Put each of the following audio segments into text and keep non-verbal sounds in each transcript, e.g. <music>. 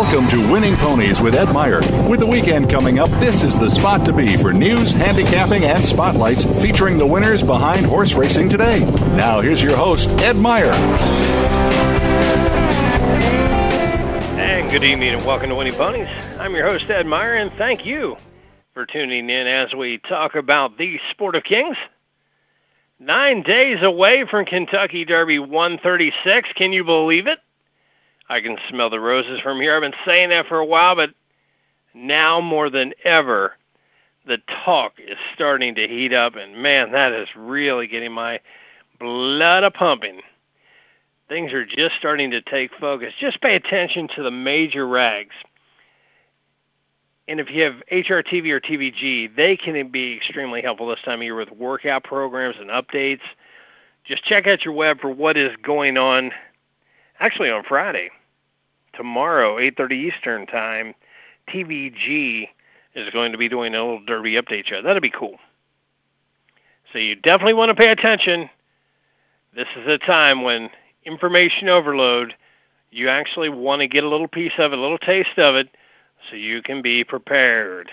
Welcome to Winning Ponies with Ed Meyer. With the weekend coming up, this is the spot to be for news, handicapping, and spotlights featuring the winners behind horse racing today. Now, here's your host, Ed Meyer. And good evening and welcome to Winning Ponies. I'm your host, Ed Meyer, and thank you for tuning in as we talk about the sport of kings. Nine days away from Kentucky Derby 136. Can you believe it? I can smell the roses from here. I've been saying that for a while, but now more than ever, the talk is starting to heat up, and man, that is really getting my blood a pumping. Things are just starting to take focus. Just pay attention to the major rags. And if you have HRTV or TVG, they can be extremely helpful this time of year with workout programs and updates. Just check out your web for what is going on actually on Friday tomorrow, 8.30 Eastern Time, TVG is going to be doing a little Derby update show. That'll be cool. So you definitely want to pay attention. This is a time when information overload, you actually want to get a little piece of it, a little taste of it, so you can be prepared.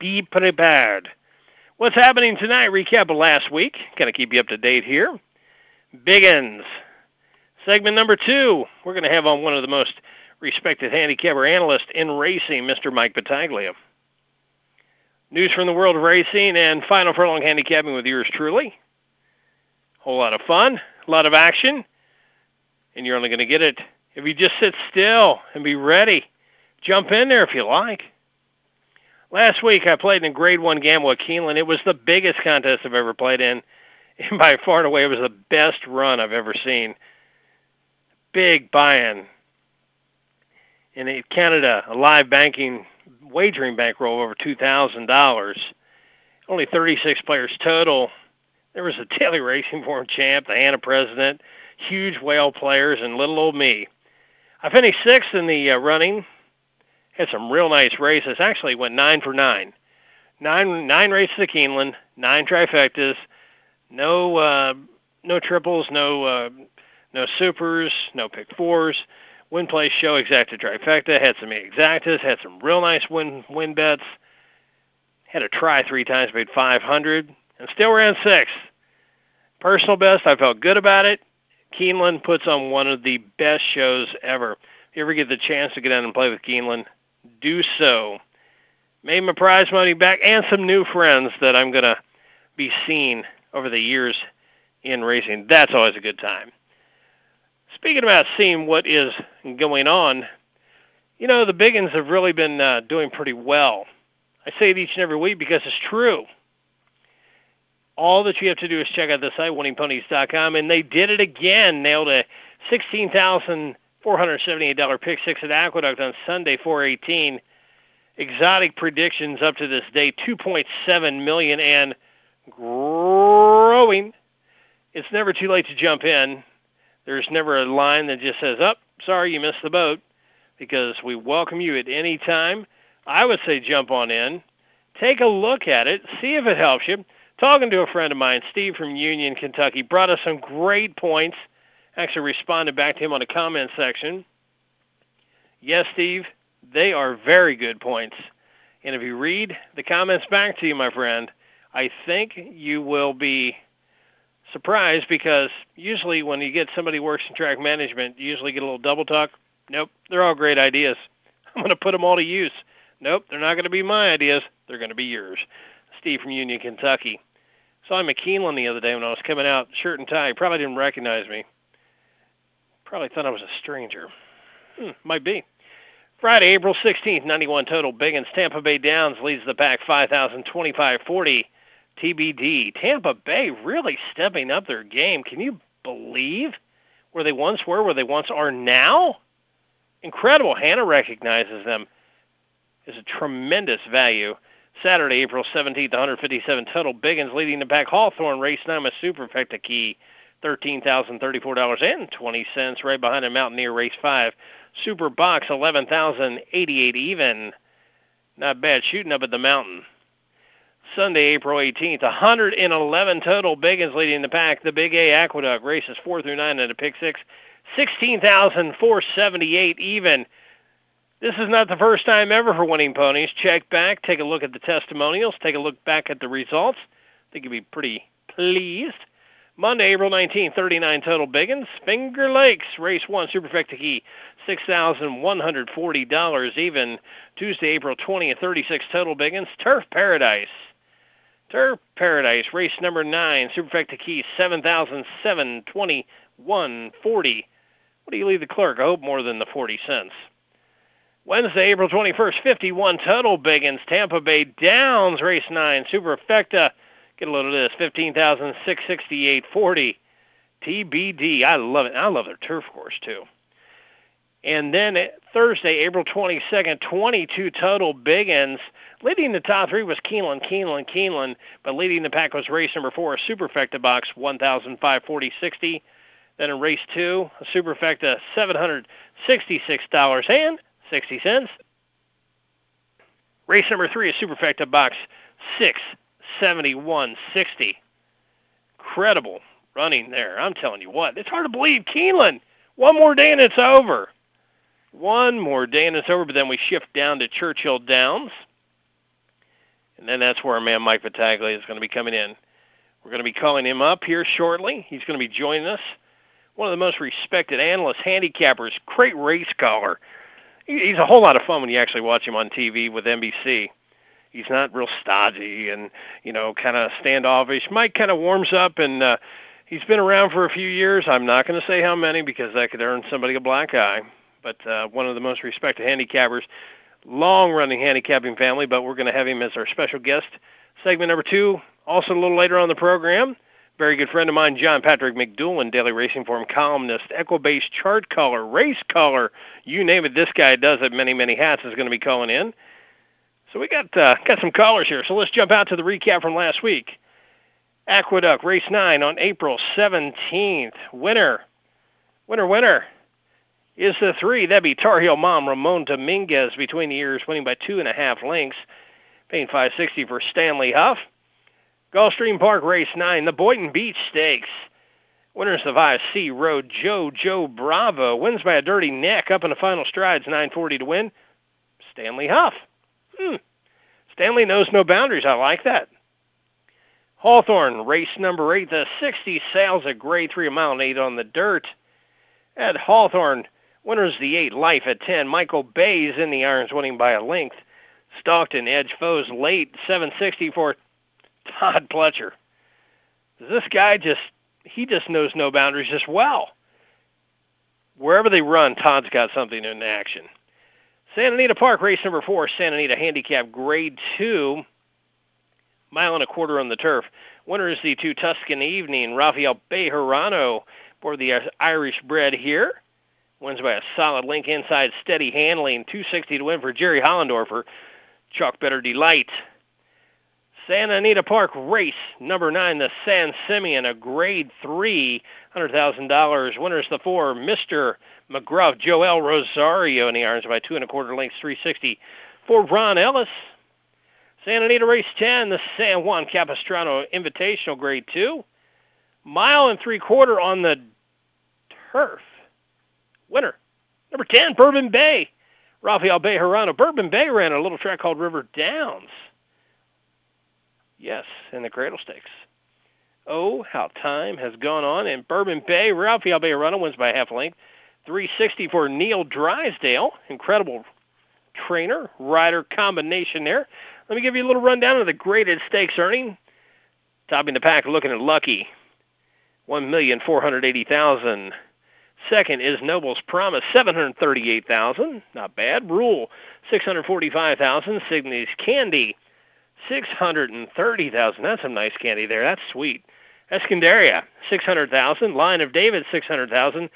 Be prepared. What's happening tonight? Recap of last week. Of keep you up to date here. Biggins. Segment number two, we're going to have on one of the most respected handicapper analyst in racing, Mr. Mike Battaglia. News from the world of racing and final furlong handicapping with yours truly. Whole lot of fun, a lot of action, and you're only going to get it if you just sit still and be ready. Jump in there if you like. Last week I played in a Grade 1 gamble at Keeneland. It was the biggest contest I've ever played in, <laughs> and by far and away it was the best run I've ever seen. Big buy-in, in Canada, a live banking wagering bankroll over $2,000. Only 36 players total. There was a <laughs> daily racing form champ, the HANA president, huge whale players, and little old me. I finished sixth in the uh, running. Had some real nice races. Actually went nine for nine. Nine nine races at Keeneland, nine trifectas, no uh, no triples, no uh, no supers, no pick fours win place show exacta trifecta, had some exactas, had some real nice win win bets, had a try three times, made 500, and still ran sixth. Personal best, I felt good about it. Keeneland puts on one of the best shows ever. If you ever get the chance to get down and play with Keeneland, do so. Made my prize money back and some new friends that I'm going to be seeing over the years in racing. That's always a good time. Speaking about seeing what is going on, you know, the Biggins have really been uh, doing pretty well. I say it each and every week because it's true. All that you have to do is check out the site, winningponies.com, and they did it again. Nailed a $16,478 pick six at Aqueduct on Sunday, 418. Exotic predictions up to this day, 2.7 million and growing. It's never too late to jump in. There's never a line that just says, "Up, oh, sorry, you missed the boat," because we welcome you at any time. I would say jump on in, take a look at it, see if it helps you. Talking to a friend of mine, Steve from Union, Kentucky, brought us some great points. Actually, responded back to him on the comment section. Yes, Steve, they are very good points. And if you read the comments back to you, my friend, I think you will be surprised because usually when you get somebody who works in track management, you usually get a little double talk. Nope, they're all great ideas. <laughs> I'm going to put them all to use. Nope, they're not going to be my ideas. They're going to be yours. Steve from Union, Kentucky. Saw him at Keeneland the other day when I was coming out, shirt and tie. He probably didn't recognize me. Probably thought I was a stranger. Hmm, might be. Friday, April 16th, 91 total. Biggins, Tampa Bay Downs leads the pack 5,025-40. TBD. Tampa Bay really stepping up their game. Can you believe where they once were, where they once are now? Incredible. HANA recognizes them as a tremendous value. Saturday, April 17th, 157 total. Biggins leading the pack. Hawthorne race nine with Superfecta key. $13,034.20. Right behind him, Mountaineer race five. Super box 11,088 even. Not bad shooting up at the mountain. Sunday, April 18th, 111 total. Biggins leading the pack. The Big A Aqueduct races four through nine at a pick six. 16,478 even. This is not the first time ever for winning ponies. Check back, take a look at the testimonials, take a look back at the results. I think you'll be pretty pleased. Monday, April 19th, 39 total Biggins. Finger Lakes, race one, Superfecta key, $6,140 even. Tuesday, April 20th, 36 total Biggins. Turf Paradise. Turf Paradise, race number nine, Superfecta key, 7721.40. What do you leave the clerk? I hope more than the 40 cents. Wednesday, April 21st, 51 total Biggins. Tampa Bay Downs, race 9. Superfecta, get a load of this, 15,668.40. TBD, I love it. I love their turf course, too. And then eh, Thursday, April 22nd, 22 total Biggins. Leading the top three was Keeneland, Keeneland, Keeneland, but leading the pack was race number four, a Superfecta box, 1,540.60. Then in race two, a Superfecta, $766 and 60 cents. Race number three is Superfecta box 671.60. Incredible running there. I'm telling you what, it's hard to believe. Keeneland, one more day and it's over. One more day and it's over, but then we shift down to Churchill Downs. And then that's where our man Mike Battaglia is going to be coming in. We're going to be calling him up here shortly. He's going to be joining us. One of the most respected analysts, handicappers, great race caller he's a whole lot of fun when you actually watch him on TV with NBC. He's not real stodgy and you know kind of standoffish. Mike kind of warms up and uh, he's been around for a few years. I'm not going to say how many because that could earn somebody a black eye. But uh, one of the most respected handicappers, long-running handicapping family. But we're going to have him as our special guest. Segment number two, also a little later on the program very good friend of mine, John Patrick McDoolin, Daily Racing Form columnist, Equibase chart color, race color, you name it. This guy does it. Many, many hats is going to be calling in. So we got uh, got some callers here. So let's jump out to the recap from last week. Aqueduct race nine on April 17th. Winner, winner, winner is the three. That'd be Tar Heel Mom Ramon Dominguez between the years, winning by two and a half lengths, paying 560 for Stanley Hough. Gulfstream Park Race 9, the Boynton Beach Stakes. Winners of IC Road, Joe Joe Bravo. Wins by a dirty neck up in the final strides, 940 to win. Stanley Hough. Hmm. Stanley knows no boundaries. I like that. Hawthorne, race number eight, the 60 sails a grade three, mile and eight on the dirt. At Hawthorne, winners the eight, Life at 10. Michael Baze in the irons, winning by a length. Stockton, Edge Foes late, 760 for Todd Pletcher. This guy just, he just knows no boundaries as well. Wherever they run, Todd's got something in action. Santa Anita Park, race number four, Santa Anita Handicap, grade two, mile and a quarter on the turf. Winner is the two Tuscan Evening, Rafael Bejarano, for the Irish bred here. Wins by a solid link inside, steady handling, 260 to win for Jerry Hollendorfer. Chalk Better Delight Santa Anita Park race number nine, the San Simeon, a grade three, $100,000. Winners the four, Mr. McGruff, Joel Rosario in the irons by two and a quarter lengths, 360 for Ron Ellis. Santa Anita race 10, the San Juan Capistrano Invitational grade two. Mile and three quarter on the turf. Winner, number 10, Bourbon Bay. Rafael Bejarano. Bourbon Bay ran a little track called River Downs. Yes, in the Cradle Stakes. Oh, how time has gone on in Bourbon Bay. Rafael Bejarano wins by half length. 360 for Neil Drysdale. Incredible trainer, rider combination there. Let me give you a little rundown of the graded stakes earning. Topping the pack, looking at Lucky. 1,480,000. Second is Noble's Promise, 738,000. Not bad. Rule, 645,000. Sidney's Candy, 630,000. That's some nice candy there. That's sweet. Eskendereya, 600,000. Line of David, 600,000.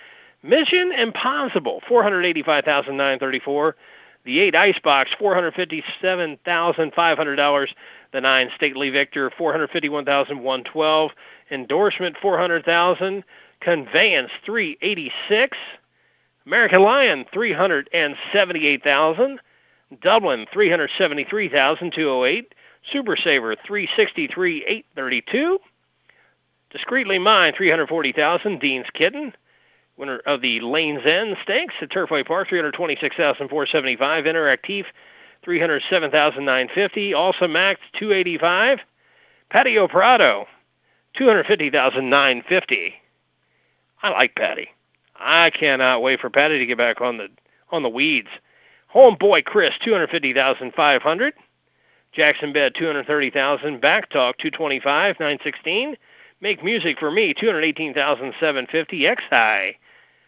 Mission Impazible, 485,934. The 8 Icebox, $457,500. The 9 Stately Victor, 451,112. Endorsement, 400,000. Conveyance, 386. American Lion, 378,000. Dublin, 373,208. Super Saver, 363,832. Discreetly Mine, 340,000. Dean's Kitten, winner of the Lanes End Stakes at Turfway Park, 326,475. Interactif, 307,950. Also Max, 285. Paddy O'Prado, 250,950. I like Paddy. I cannot wait for Paddy to get back on the on the weeds. Homeboykris, 250,500. Jackson Bend, 230,000. Back Talk, 225, 916. Make Music for Me, two hundred eighteen thousand seven fifty. Exhi,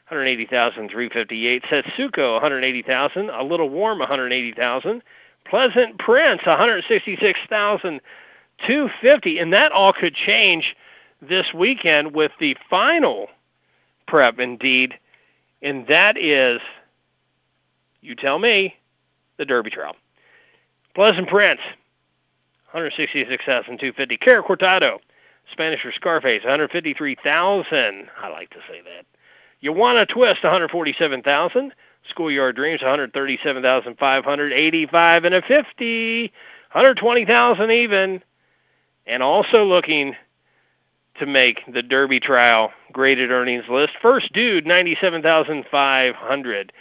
180,358. Setsuko, 180,000. A Little Warm, 180,000. Pleasant Prince, 166,250. And that all could change this weekend with the final prep, indeed. And that is, you tell me, the Derby Trail. Pleasant Prince, 166,250. Caracortado, Spanish for Scarface, 153,000. I like to say that. Yawanna Twist, 147,000. Schoolyard Dreams, 137,500. 85 and a 50. 120,000 even. And also looking to make the Derby Trial graded earnings list. First dude, 97,500.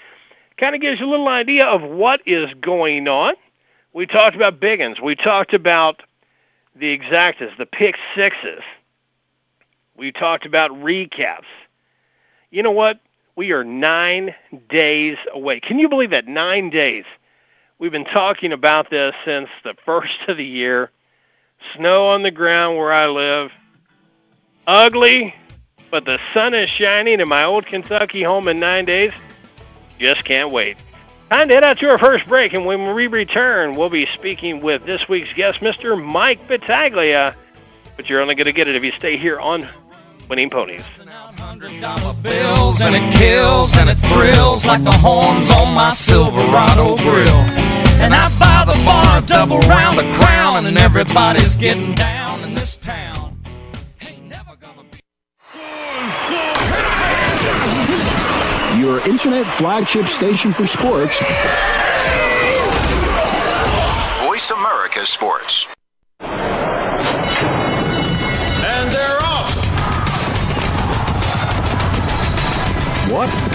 Kind of gives you a little idea of what is going on. We talked about Biggins. We talked about the exactas, the pick sixes. We talked about recaps. You know what? We are nine days away. Can you believe that? Nine days. We've been talking about this since the <laughs> first of the year. Snow on the ground where I live. Ugly, but the sun is shining in my old Kentucky home in nine days. Just can't wait. Time to head out to our first break, and when we return, we'll be speaking with this week's guest, Mr. Mike Battaglia. But you're only going to get it if you stay here on Winning Ponies. $100 bills, and it kills and it thrills like the horns on my Silverado grill. And I buy the bar double round a crown, and everybody's getting down in this town. Your internet flagship station for sports. Voice America Sports. And they're off. What?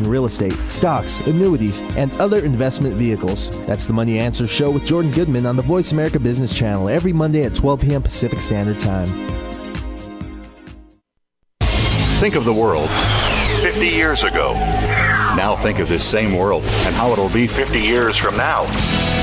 in real estate, stocks, annuities, and other investment vehicles. That's the Money Answer Show with Jordan Goodman on the Voice America Business Channel every Monday at 12 p.m. Pacific Standard Time. Think of the world 50 years ago. Now think of this same world and how it'll be 50 years from now.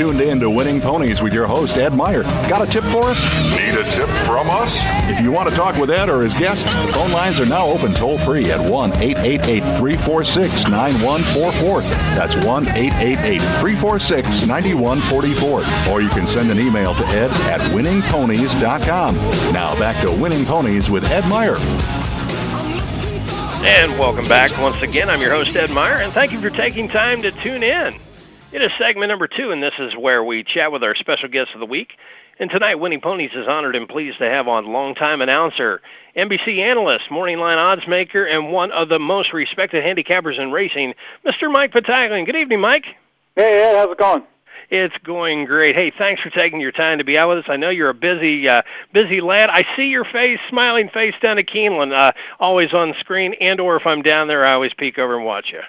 Tuned in to Winning Ponies with your host, Ed Meyer. Got a tip for us? Need a tip from us? If you want to talk with Ed or his guests, phone lines are now open toll free at 1 888 346 9144. That's 1 888 346 9144. Or you can send an email to ed at winningponies.com. Now back to Winning Ponies with Ed Meyer. And welcome back once again. I'm your host, Ed Meyer, and thank you for taking time to tune in. It is segment number two, and this is where we chat with our special guest of the week. And tonight, Winning Ponies is honored and pleased to have on longtime announcer, NBC analyst, morning line odds maker, and one of the most respected handicappers in racing, Mr. Mike Battaglia. Good evening, Mike. Hey, Ed. How's it going? It's going great. Hey, thanks for taking your time to be out with us. I know you're a busy, uh, busy lad. I see your face, smiling face down at Keeneland, uh, always on screen, and or if I'm down there, I always peek over and watch you.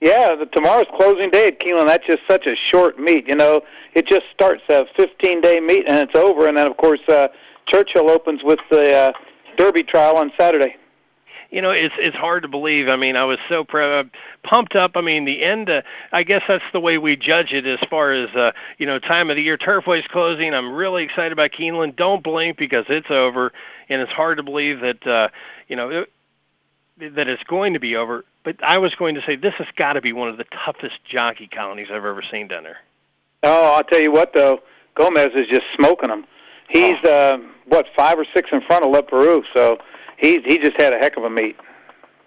Yeah, the, tomorrow's closing day at Keeneland. That's just such a short meet. You know, it just starts a 15-day meet and it's over. And then, of course, uh, Churchill opens with the uh, Derby trial on Saturday. You know, it's it's hard to believe. I mean, I was so pre- pumped up. I mean, the end. Uh, I guess that's the way we judge it as far as uh, you know, time of the year. Turfway's closing. I'm really excited about Keeneland. Don't blink because it's over, and it's hard to believe that uh, you know it, that it's going to be over. But I was going to say this has got to be one of the toughest jockey colonies I've ever seen down there. Oh, I'll tell you what though, Gomez is just smoking them. He's Oh. uh, what five or six in front of Leparoux, so he's he just had a heck of a meet.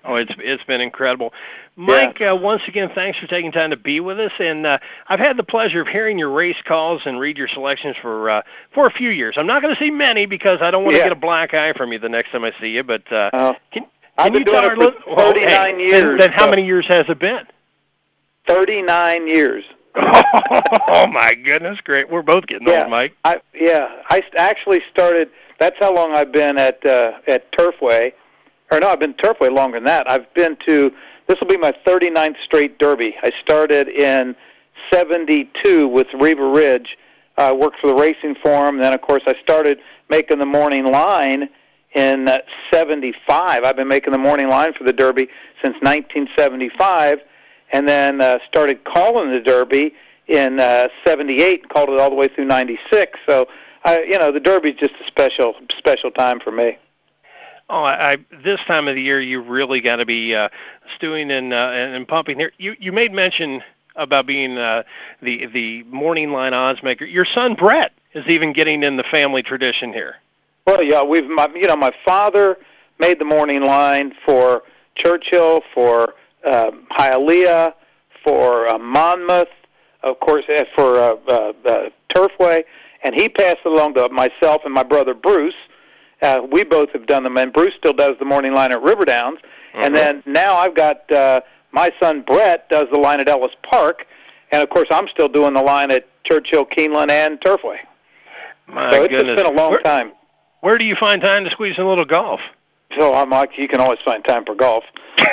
Oh, it's it's been incredible, Mike. Uh, once again, thanks for taking time to be with us, and uh, I've had the pleasure of hearing your race calls and read your selections for uh, for a few years. I'm not going to see many because I don't want to Yeah. get a black eye from you the next time I see you. But uh, Uh, can, I've been doing it for lis- well, 39 hey, years, Then, then how many years has it been? Thirty-nine years. <laughs> oh my goodness, great! We're both getting Yeah, old, Mike. I yeah, I actually started. That's how long I've been at uh, at Turfway, or no, I've been Turfway longer than that. I've been to. This will be my 39th straight Derby. I started in '72 with Riva Ridge. I worked for the Racing Form. Then, of course, I started making the morning line in uh, '75. I've been making the morning line for the Derby since 1975, and then uh, started calling the Derby in uh, '78. Called it all the way through '96. So, I, you know, the Derby's just a special, special time for me. Oh, I, I this time of the year you really got to be uh, stewing and, uh, and pumping here. You you made mention about being uh, the the morning line odds maker. Your son Brett is even getting in the family tradition here. Well, yeah, we've my, you know my father made the morning line for Churchill, for uh, Hialeah, for uh, Monmouth, of course, uh, for uh, uh, uh, Turfway, and he passed it along to myself and my brother Bruce. Uh, we both have done them, and Bruce still does the morning line at Riverdowns. And then now I've got uh, my son Brett does the line at Ellis Park, and of course I'm still doing the line at Churchill, Keeneland, and Turfway. My so it's goodness, just been a long where, time. Where do you find time to squeeze in a little golf? So I'm like, you can always find time for golf. <laughs>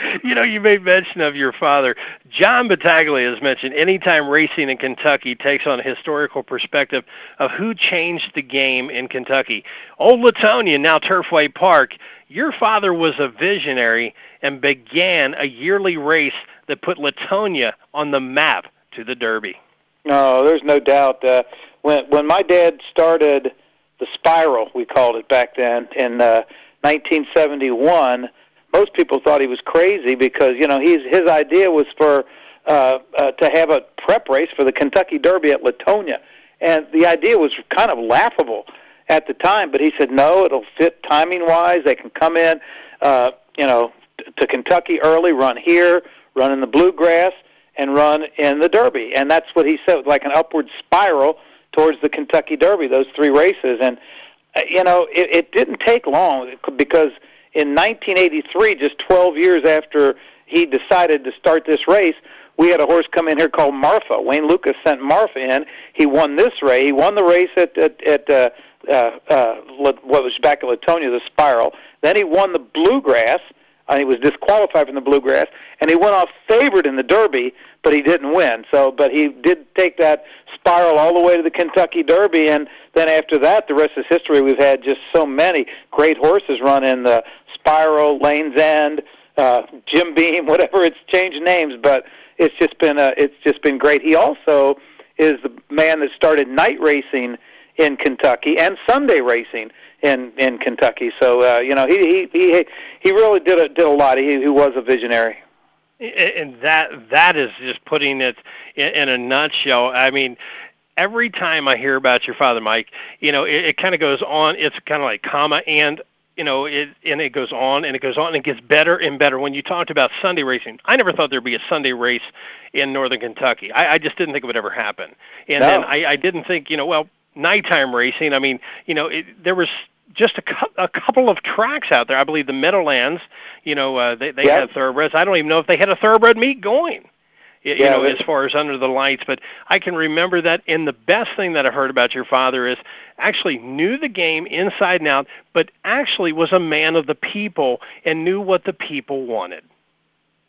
<laughs> you know, you made mention of your father. John Battaglia has mentioned anytime racing in Kentucky takes on a historical perspective of who changed the game in Kentucky. Old Latonia, now Turfway Park, your father was a visionary and began a yearly race that put Latonia on the map to the Derby. No, there's no doubt. Uh, when when my dad started the Spiral, we called it back then in uh, 1971, most people thought he was crazy because you know he's his idea was for uh, uh, to have a prep race for the Kentucky Derby at Latonia, and the idea was kind of laughable at the time. But he said no, it'll fit timing wise. They can come in, uh, you know, to Kentucky early, run here, run in the bluegrass, and run in the Derby. And that's what he said, like an upward spiral towards the Kentucky Derby. Those three races, and uh, you know, it, it didn't take long because in 1983, just 12 years after he decided to start this race, we had a horse come in here called Marfa. Wayne Lukas sent Marfa in. He won this race. He won the race at at, at uh, uh, uh, what was back at Latonia, the Spiral. Then he won the Bluegrass. Uh, he was disqualified from the Bluegrass, and he went off favored in the Derby, but he didn't win. So, but he did take that Spiral all the way to the Kentucky Derby, and then after that, the rest is history. We've had just so many great horses run in the Spiral, Lanes End, uh, Jim Beam, <laughs> whatever. It's changed names, but it's just been uh, it's just been great. He also is the man that started night racing in Kentucky and Sunday racing in in Kentucky. So uh, you know he he he he really did a did a lot. He he was a visionary. And that that is just putting it in, in a nutshell. I mean, every time I hear about your father, Mike, you know, it, it kind of goes on. It's kind of like comma and you know, it and it goes on and it goes on and it gets better and better. When you talked about Sunday racing, I never thought there'd be a Sunday race in Northern Kentucky. I, I just didn't think it would ever happen. And No. then I, I didn't think, you know, well, nighttime racing. I mean, you know, it, there was just a, cou- a couple of tracks out there. I believe the Meadowlands, you know, uh, they they Yeah. had thoroughbreds. I don't even know if they had a thoroughbred meet going. You Yeah, know, as far as under the lights, but I can remember that. And the best thing that I heard about your father is actually knew the game inside and out, but actually was a man of the people and knew what the people wanted.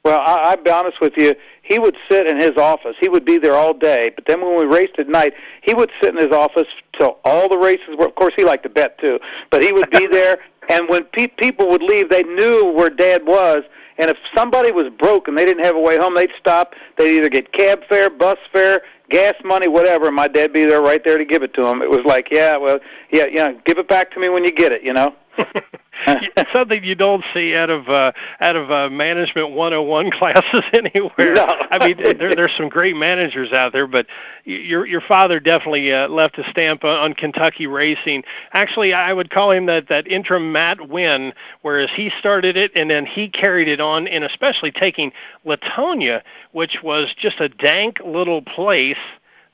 Well, I, I'll be honest with you. He would sit in his office. He would be there all day. But then when we raced at night, he would sit in his office till all the races were. Of course, he liked to bet too. But he would be <laughs> there. And when pe- people would leave, they knew where Dad was. And if somebody was broke and they didn't have a way home, they'd stop. They'd either get cab fare, bus fare, gas money, whatever. And my dad'd be there right there to give it to them. It was like, yeah, well, yeah, yeah, give it back to me when you get it. You know. <laughs> it's something you don't see out of uh, out of uh, management 101 <laughs> classes anywhere. No. I mean, there, there's some great managers out there, but your your father definitely uh, left a stamp on, on Kentucky racing. Actually, I would call him that that interim Matt Winn, whereas he started it and then he carried it on, and especially taking Latonia, which was just a dank little place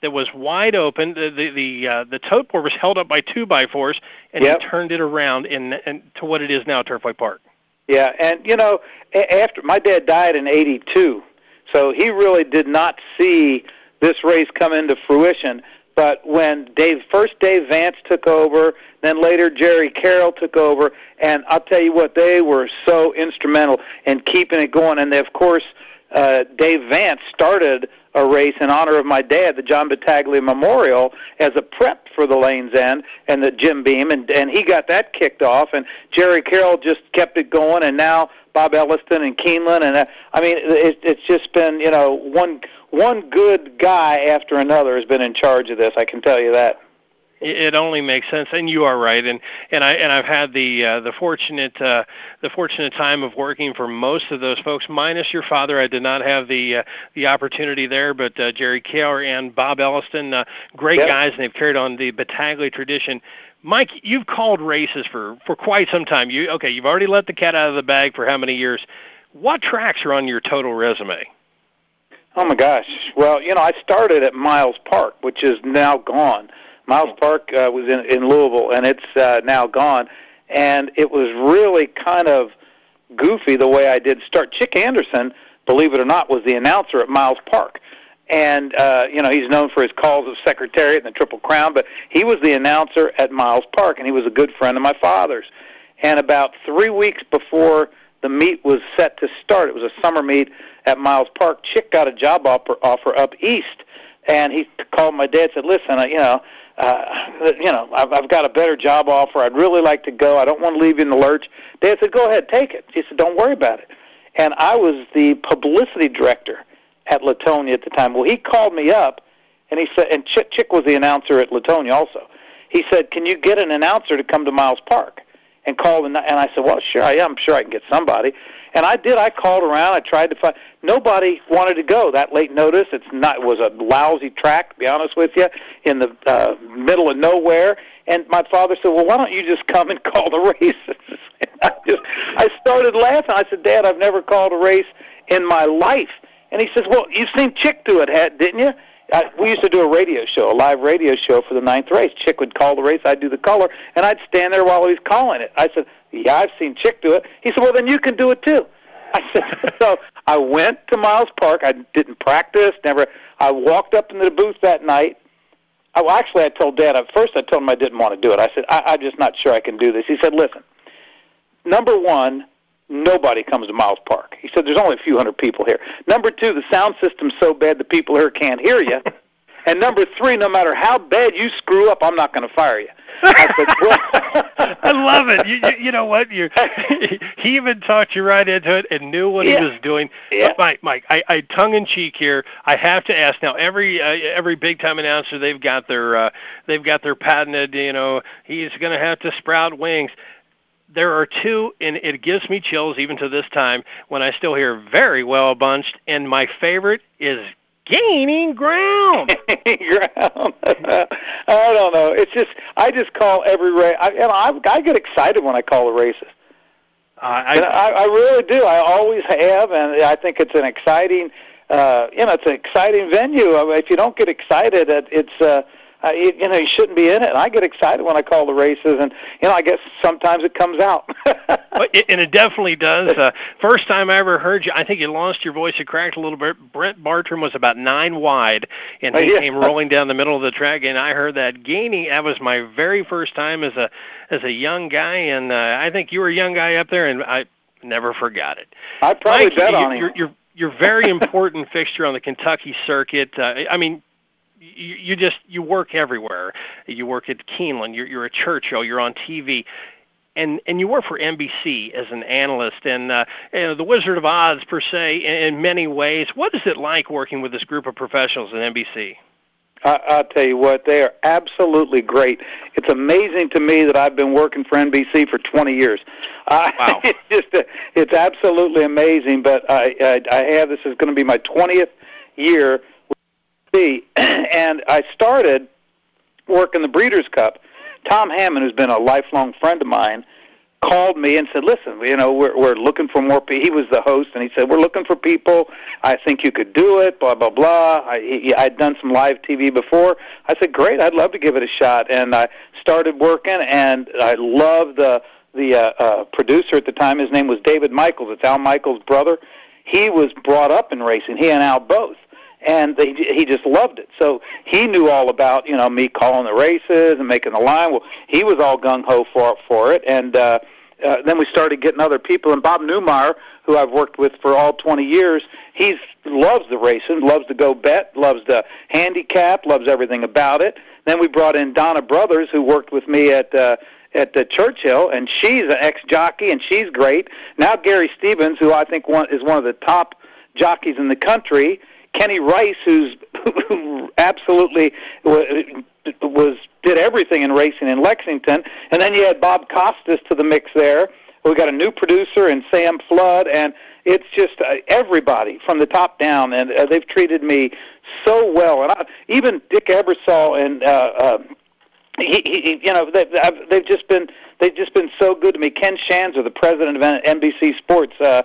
that was wide open. The the the, uh, the tote board was held up by two by fours, and Yep. he turned it around in, in to what it is now, Turfway Park. Yeah, and you know, a- after my dad died in '82, so he really did not see this race come into fruition. But when Dave, first Dave Vance took over, then later Jerry Carroll took over, and I'll tell you what, they were so instrumental in keeping it going. And they, of course, uh, Dave Vance started a race in honor of my dad, the John Battaglia Memorial, as a prep for the Lanes End and the Jim Beam, and and he got that kicked off, and Jerry Carroll just kept it going, and now Bob Elliston and Keeneland, and uh, I mean, it, it's just been you know one one good guy after another has been in charge of this. I can tell you that. It only makes sense, and you are right. And and I and I've had the uh, the fortunate uh, the fortunate time of working for most of those folks, minus your father. I did not have the uh, the opportunity there, but uh, Jerry Carroll and Bob Elliston, uh, great Yep. guys, and they've carried on the Battaglia tradition. Mike, you've called races for for quite some time. You okay? You've already let the cat out of the bag for how many years? What tracks are on your total resume? Oh my gosh! Well, you know, I started at Miles Park, which is now gone. Miles Park uh, was in in Louisville, and it's uh, now gone. And it was really kind of goofy the way I did start. Chick Anderson, believe it or not, was the announcer at Miles Park. And uh, you know he's known for his calls of Secretariat and the Triple Crown, but he was the announcer at Miles Park, and he was a good friend of my father's. And about three weeks before the meet was set to start, it was a summer meet at Miles Park. Chick got a job offer, offer up east, and he called my dad. And Said, "Listen, uh, you know, uh, you know, I've, I've got a better job offer. I'd really like to go. I don't want to leave you in the lurch." Dad said, "Go ahead, take it." He said, "Don't worry about it." And I was the publicity director at Latonia at the time. Well, he called me up, and he said, and Chick, Chick was the announcer at Latonia also. He said, "Can you get an announcer to come to Miles Park?" And called and, and I said, "Well, sure. I'm sure I can get somebody." And I did. I called around. I tried to find. Nobody wanted to go. That late notice. It's not. Was a lousy track, to be honest with you, in the uh, middle of nowhere. And my father said, "Well, why don't you just come and <laughs> call the races?" and I just, I started laughing. I said, "Dad, I've never called a race in my life." And he says, "Well, you've seen Chick do it, didn't you?" We used to do a radio show, a live radio show for the ninth race. Chick would call the race, I'd do the color, and I'd stand there while he was calling it. I said, "Yeah, I've seen Chick do it." He said, "Well, then you can do it too." <laughs> I said, so I went to Miles Park. I didn't practice, never. I walked up into the booth that night. I, well, actually, I told Dad. At first, I told him I didn't want to do it. I said, I, "I'm just not sure I can do this." He said, "Listen, number one, nobody comes to Miles Park." He said, "There's only a few hundred people here. Number two, the sound system's so bad the people here can't hear you." <laughs> And number three, no matter how bad you screw up, I'm not going to fire you. I, said, well, <laughs> I love it. You, you, you know what? You, <laughs> he even talked you right into it and knew what yeah. he was doing. Yeah. But Mike, Mike, I, I tongue in cheek here. I have to ask now. Every uh, every big time announcer, they've got their uh, they've got their patented. You know, he's going to have to sprout wings there are two, and it gives me chills even to this time when I still hear very well bunched. And my favorite is gaining ground. <laughs> ground. <laughs> I don't know. It's just I just call every race. I, you know, I, I get excited when I call the races. Uh, I, I I really do. I always have, and I think it's an exciting. Uh, you know, it's an exciting venue. I mean, if you don't get excited, it, it's. Uh, uh, you, you know, you shouldn't be in it. And I get excited when I call the races, and you know, I guess sometimes it comes out. <laughs> it, and it definitely does. Uh, first time I ever heard you, I think you lost your voice. It cracked a little bit. Brent Bartram was about nine wide, and he yeah. came rolling down the middle of the track, and I heard that gaining. That was my very first time as a as a young guy, and uh, I think you were a young guy up there, and I never forgot it. I probably Mike, bet you, on him. You're, you're, you're very <laughs> important fixture on the Kentucky circuit. Uh, I mean, you, you just you work everywhere. You work at Keeneland. You're you're at Churchill. You're on TV. And, and you work for NBC as an analyst and uh, you know, the Wizard of Oz per se in, in many ways. What is it like working with this group of professionals at NBC? I, I'll tell you what, they are absolutely great. It's amazing to me that I've been working for NBC for 20 years. Uh, wow. <laughs> it's just, a, it's absolutely amazing. But I, I, I have this is going to be my 20th year <clears throat> and I started working the Breeders' Cup. Tom Hammond, who's been a lifelong friend of mine, called me and said, "Listen, you know, we're we're looking for more people." He was the host, and he said, "We're looking for people. I think you could do it." Blah blah blah. I, he, I'd done some live TV before. I said, "Great, I'd love to give it a shot." And I started working, and I loved the the uh, uh, producer at the time. His name was David Michaels. It's Al Michaels' brother. He was brought up in racing. He and Al both and they, he just loved it. So he knew all about you know me calling the races and making the line. Well, he was all gung ho for for it, and uh, uh, then we started getting other people. And Bob Neumeier, who I've worked with for all 20 years, he loves the racing, loves to go bet, loves the handicap, loves everything about it. Then we brought in Donna Brothers, who worked with me at. Uh, at the Churchill, and she's an ex-jockey, and she's great. Now Gary Stevens, who I think one, is one of the top jockeys in the country, Kenny Rice, who's who <laughs> absolutely was did everything in racing in Lexington, and then you had Bob Costas to the mix there. We got a new producer and Sam Flood, and it's just uh, everybody from the top down, and uh, they've treated me so well. And I, even Dick Ebersol and uh, uh, he, he, you know, they, I've, they've just been they've just been so good to me. Ken Schanzer, the president of NBC Sports, uh,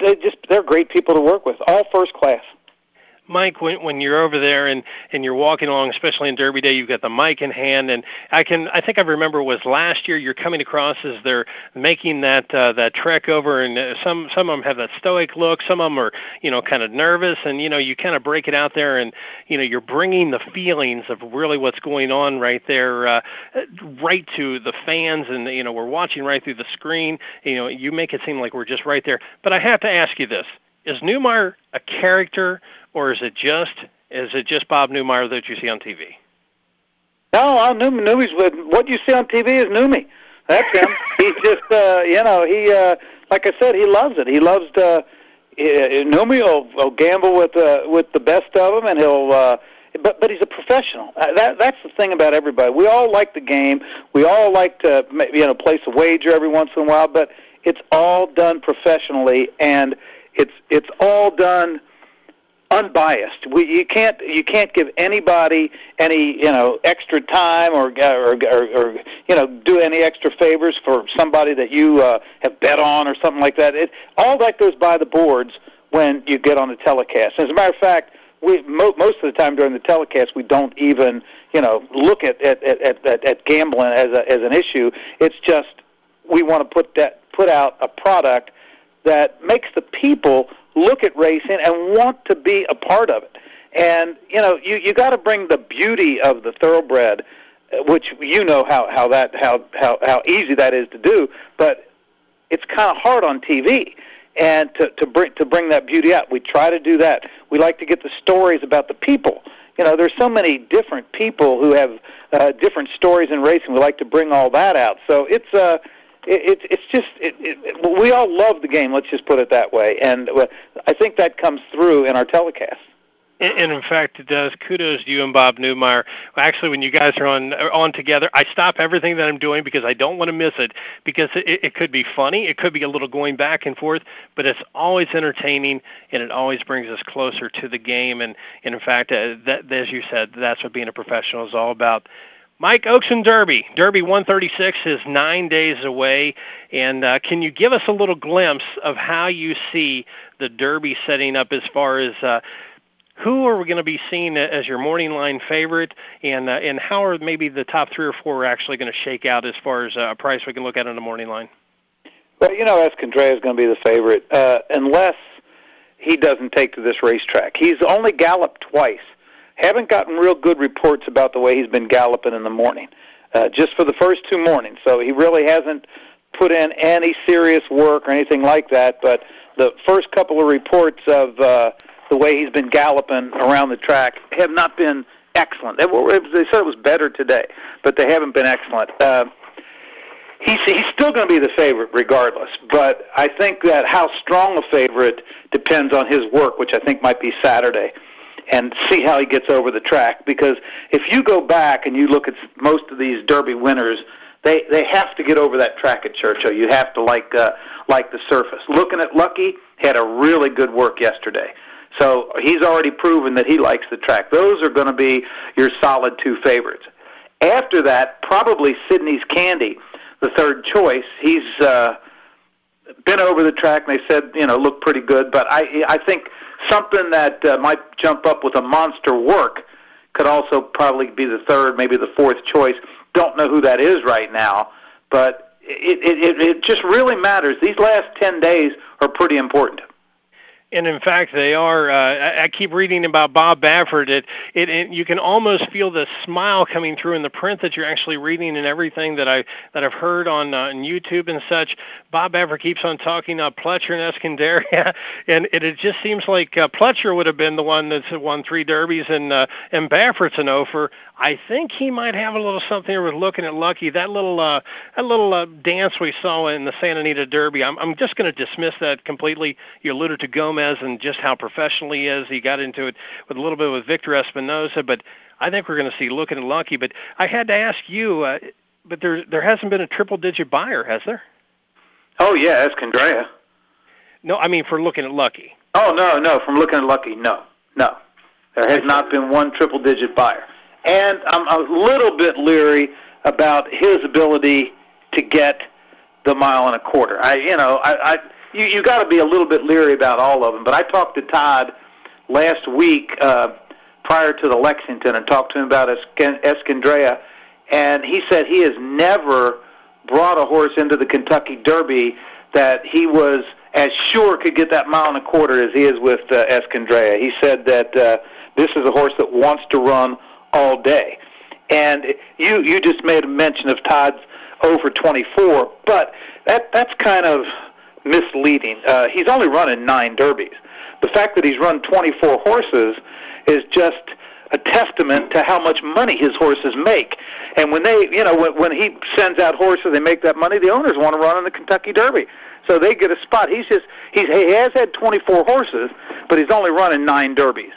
they just they're great people to work with, all first class. Mike, when when you're over there and and you're walking along, especially in Derby Day, you've got the mic in hand, and I can I think I remember was last year. You're coming across as they're making that uh, that trek over, and uh, some some of them have that stoic look, some of them are you know kind of nervous, and you know you kind of break it out there, and you know you're bringing the feelings of really what's going on right there, uh, right to the fans, and you know we're watching right through the screen. You know you make it seem like we're just right there, but I have to ask you this: Is Neumeier a character? or is it just is it just Bob Neumeier that you see on TV? No, I knew Newmy's what you see on TV is Newmy. That's him. <laughs> He's just uh, you know he uh, like I said he loves it. He loves to. Uh, Newmy will, will gamble with uh, with the best of them, and he'll. Uh, but but he's a professional. Uh, that that's the thing about everybody. We all like the game. We all like to you know place a wager every once in a while, but it's all done professionally, and it's it's all done unbiased. We, you can't you can't give anybody any you know extra time or or, or, or you know do any extra favors for somebody that you uh, have bet on or something like that. It all that goes by the boards when you get on the telecast. As a matter of fact, we mo- most of the time during the telecast we don't even you know look at at, at, at, at gambling as a, as an issue. It's just we want to put that put out a product that makes the people look at racing and want to be a part of it. And you know, you you got to bring the beauty of the thoroughbred, uh, which you know how how that how how how easy that is to do, but it's kind of hard on TV. And to to bring to bring that beauty out, we try to do that. We like to get the stories about the people. You know, there's so many different people who have uh, different stories in racing. We like to bring all that out. So it's uh it, it's just it, it, we all love the game. Let's just put it that way, and uh, I think that comes through in our telecast. And in fact, it does. Kudos to you and Bob Neumeier. Actually, when you guys are on on together, I stop everything that I'm doing because I don't want to miss it. Because it, it could be funny, it could be a little going back and forth, but it's always entertaining, and it always brings us closer to the game. And, and in fact, uh, that, as you said, that's what being a professional is all about. Mike Oakson Derby. Derby 136 is nine days away. And uh, can you give us a little glimpse of how you see the Derby setting up as far as uh, who are we going to be seeing as your morning line favorite, and uh, and how are maybe the top three or four actually going to shake out as far as uh, a price we can look at on the morning line? Well, you know, Eskendereya is going to be the favorite uh, unless he doesn't take to this racetrack. He's only galloped twice haven't gotten real good reports about the way he's been galloping in the morning, uh, just for the first two mornings. So he really hasn't put in any serious work or anything like that. But the first couple of reports of uh, the way he's been galloping around the track have not been excellent. They, were, they said it was better today, but they haven't been excellent. Uh, he's he's still going to be the favorite regardless. But I think that how strong a favorite depends on his work, which I think might be Saturday and see how he gets over the track. Because if you go back and you look at most of these Derby winners, they they have to get over that track at Churchill. You have to like uh, like the surface. Lookin At Lucky, had a really good work yesterday. So he's already proven that he likes the track. Those are going to be your solid two favorites. After that, probably Sidney's Candy, the third choice. He's uh, been over the track, and they said you know looked pretty good. But I I think something that uh, might jump up with a monster work could also probably be the third, maybe the fourth choice. Don't know who that is right now, but it, it, it just really matters. These last 10 days are pretty important. And in fact, they are. Uh, I, I keep reading about Bob Baffert. It, it, it, you can almost feel the smile coming through in the print that you're actually reading and everything that I that I've heard on uh, on YouTube and such. Bob Baffert keeps on talking about Pletcher and Eskendereya, <laughs> and it, it just seems like uh, Pletcher would have been the one that's won three derbies, and uh, and Baffert's an offer. I think he might have a little something here with Lookin At Lucky. That little uh, that little uh, dance we saw in the Santa Anita Derby. I'm I'm just going to dismiss that completely. You alluded to Gomez and just how professional he is. He got into it with a little bit with Victor Espinoza, but I think we're going to see Lookin At Lucky. But I had to ask you. Uh, but there there hasn't been a triple digit buyer, has there? Oh yeah, Eskendereya. No, I mean for Lookin At Lucky. Oh no, no, from Lookin At Lucky, no, no. There has not been one triple digit buyer and I'm a little bit leery about his ability to get the mile and a quarter. I, you know, I, I you you got to be a little bit leery about all of them. But I talked to Todd last week uh, prior to the Lexington and talked to him about Eskendereya, and he said he has never brought a horse into the Kentucky Derby that he was as sure could get that mile and a quarter as he is with uh, Eskendereya. He said that uh, this is a horse that wants to run all day. And you you just made a mention of Todd's over 24, but that that's kind of misleading. Uh, he's only running nine derbies. The fact that he's run 24 horses is just a testament to how much money his horses make. And when they, you know, when, when he sends out horses, they make that money. The owners want to run in the Kentucky Derby, so they get a spot. He's just he's he has had 24 horses, but he's only running nine derbies.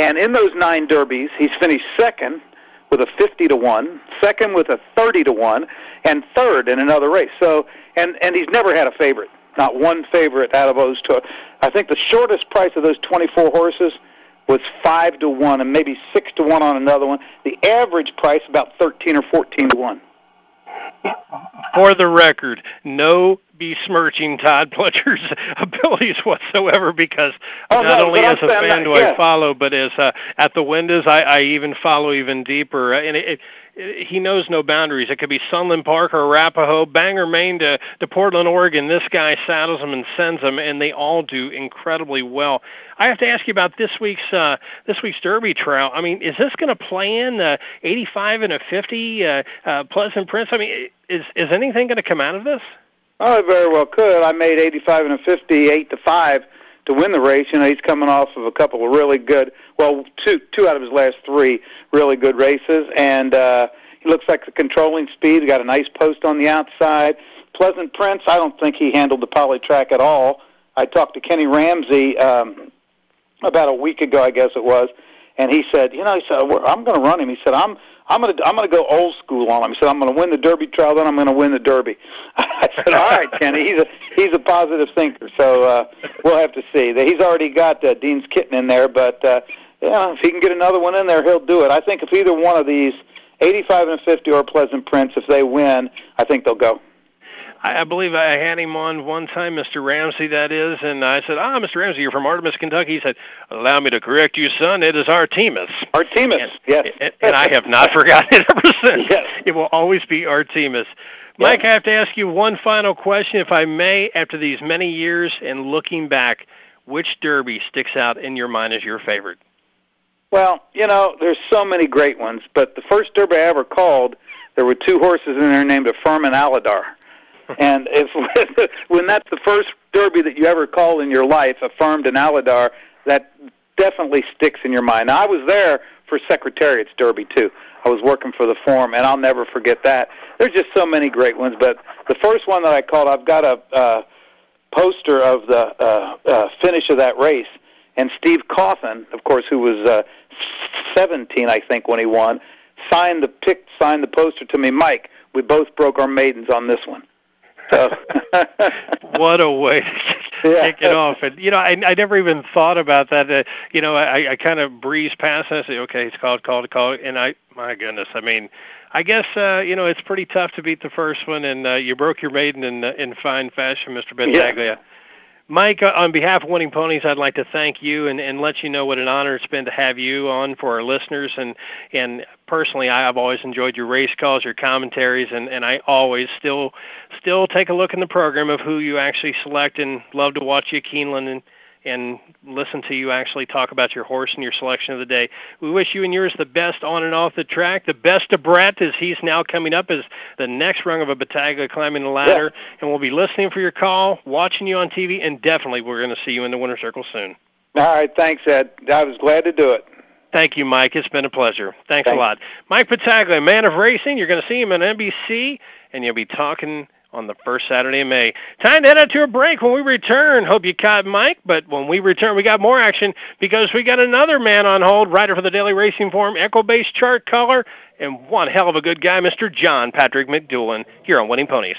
And in those nine derbies, he's finished second with a 50 to 1, second with a 30 to 1, and third in another race. So, and, and he's never had a favorite, not one favorite out of those two. I think the shortest price of those 24 horses was 5 to 1 and maybe 6 to 1 on another one. The average price about 13 or 14 to 1. For the record, no besmirching Todd Pletcher's <laughs> abilities whatsoever because oh, not no, only as a fan that, do yeah. I follow, but as uh, at the windows I, I even follow even deeper. And it, it, he knows no boundaries. It could be Sunland Park or Arapahoe, Bangor, Maine to, to Portland, Oregon. This guy saddles them and sends them, and they all do incredibly well. I have to ask you about this week's uh, this week's Derby trial. I mean, is this going to play in uh, 85 and a 50 uh, uh, Pleasant Prince? I mean, is is anything going to come out of this? Oh, it very well could. I made 85 and a 50, eight to five to win the race. You know, he's coming off of a couple of really good, well, two two out of his last three really good races, and uh, he looks like the controlling speed. He got a nice post on the outside. Pleasant Prince, I don't think he handled the poly track at all. I talked to Kenny Ramsey um, about a week ago, I guess it was, and he said, you know, he said, I'm going to run him. He said, I'm I'm to I'm to go old school on him. He said, I'm to win the Derby trial, then I'm to win the Derby. <laughs> I said, all right, Kenny. He's a he's a positive thinker, so uh, we'll have to see. He's already got uh, Dean's kitten in there, but uh, yeah, if he can get another one in there, he'll do it. I think if either one of these, 85 and 50 or Pleasant Prince, if they win, I think they'll go. I, I believe I had him on one time, Mr. Ramsey, that is, and I said, "Ah, Mr. Ramsey, you're from Artemus, Kentucky." He said, "Allow me to correct you, son. It is Artemus." Artemus, and, yes. And, and I have not <laughs> forgotten it ever since. Yes. It will always be Artemus. Mike, I have to ask you one final question, if I may. After these many years and looking back, which Derby sticks out in your mind as your favorite? Well, you know, there's so many great ones, but the first Derby I ever called, there were two horses in there named Affirm and Alydar. And if <laughs> when that's the first Derby that you ever call in your life, Affirmed and Alydar, that definitely sticks in your mind. Now, I was there for Secretariat's Derby too. I was working for the Forum, and I'll never forget that. There's just so many great ones, but the first one that I called, I've got a uh, poster of the uh, uh, finish of that race, and Steve Cauthen, of course, who was uh, 17, I think, when he won, signed the pick, signed the poster to me. Mike, we both broke our maidens on this one. So. <laughs> what a way to <laughs> yeah. kick it off! And you know, I, I never even thought about that. Uh, you know, I, I kind of breezed past and I say, okay, it's called, called, called, and I, my goodness, I mean, I guess uh, you know it's pretty tough to beat the first one, and uh, you broke your maiden in uh, in fine fashion, Mr. Battaglia. Yeah. Mike, uh, on behalf of Winning Ponies, I'd like to thank you and, and let you know what an honor it's been to have you on for our listeners. And, and personally, I've always enjoyed your race calls, your commentaries, and, and I always still still take a look in the program of who you actually select and love to watch you, Keeneland, and, and listen to you actually talk about your horse and your selection of the day. We wish you and yours the best on and off the track. The best of Brett as he's now coming up as the next rung of a Battaglia climbing the ladder. Yeah. And we'll be listening for your call, watching you on TV, and definitely we're going to see you in the winner's circle soon. All right, thanks, Ed. I was glad to do it. Thank you, Mike. It's been a pleasure. Thanks, Thanks. a lot. Mike Battaglia, man of racing. You're going to see him on NBC, and you'll be talking on the first Saturday of May. Time to head out to a break. When we return, hope you caught Mike, but when we return, we got more action because we got another man on hold, writer for the Daily Racing Form, Equibase chart color, and one hell of a good guy, Mr. John Patrick McDoulan, here on Winning Ponies.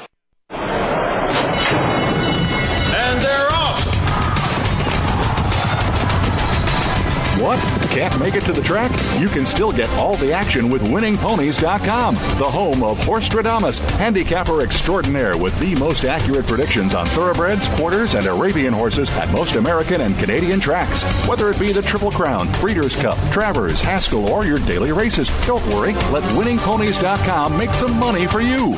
What? Can't make it to the track? You can still get all the action with winningponies.com, the home of Horstradamus, handicapper extraordinaire with the most accurate predictions on thoroughbreds, quarters, and Arabian horses at most American and Canadian tracks. Whether it be the Triple Crown, Breeders' Cup, Travers, Haskell, or your daily races, don't worry. Let winningponies.com make some money for you.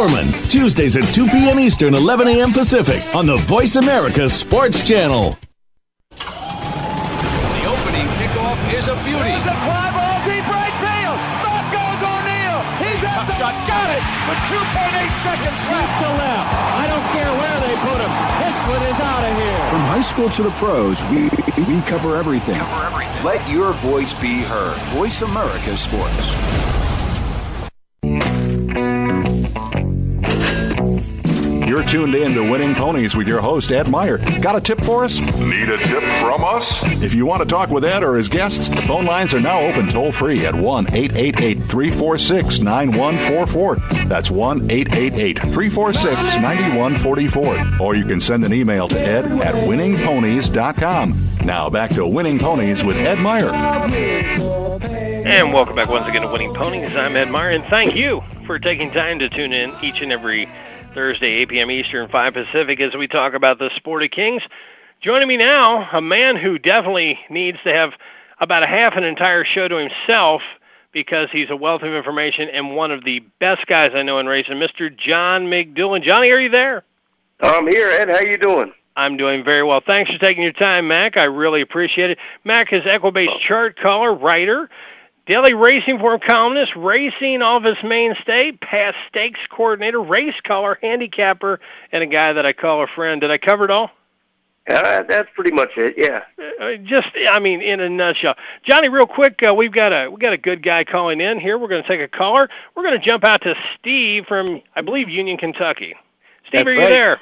Tuesdays at 2 p.m. Eastern, 11 a.m. Pacific on the Voice America Sports Channel. The opening kickoff is a beauty. It's a fly ball deep right field. Back goes O'Neill. He's at the shot. Got it with 2.8 seconds left. to left. I don't care where they put him. This one is out of here. From high school to the pros, we, we cover everything. Cover everything. Let your voice be heard. Voice America Sports. Tuned in to Winning Ponies with your host, Ed Meyer. Got a tip for us? Need a tip from us? If you want to talk with Ed or his guests, the phone lines are now open toll free at 1 888 346 9144. That's 1 888 346 9144. Or you can send an email to ed at winningponies.com. Now back to Winning Ponies with Ed Meyer. And welcome back once again to Winning Ponies. I'm Ed Meyer, and thank you for taking time to tune in each and every Thursday, 8 p.m. Eastern, 5 Pacific, as we talk about the sport of kings. Joining me now, a man who definitely needs to have about a half an entire show to himself because he's a wealth of information and one of the best guys I know in racing, Mr. John McDoolin. Johnny, are you there? I'm here, Ed. How you doing? I'm doing very well. Thanks for taking your time, Mac. I really appreciate it. Mac is Equibase chart caller, writer, daily racing form columnist, racing office mainstay, past stakes coordinator, race caller, handicapper, and a guy that I call a friend. Did I cover it all? Uh, that's pretty much it. Yeah. Uh, just, I mean, in a nutshell. Johnny, real quick, uh, we've got a we got a good guy calling in here. We're going to take a caller. We're going to jump out to Steve from, I believe, Union, Kentucky. Steve, That's are you right. there?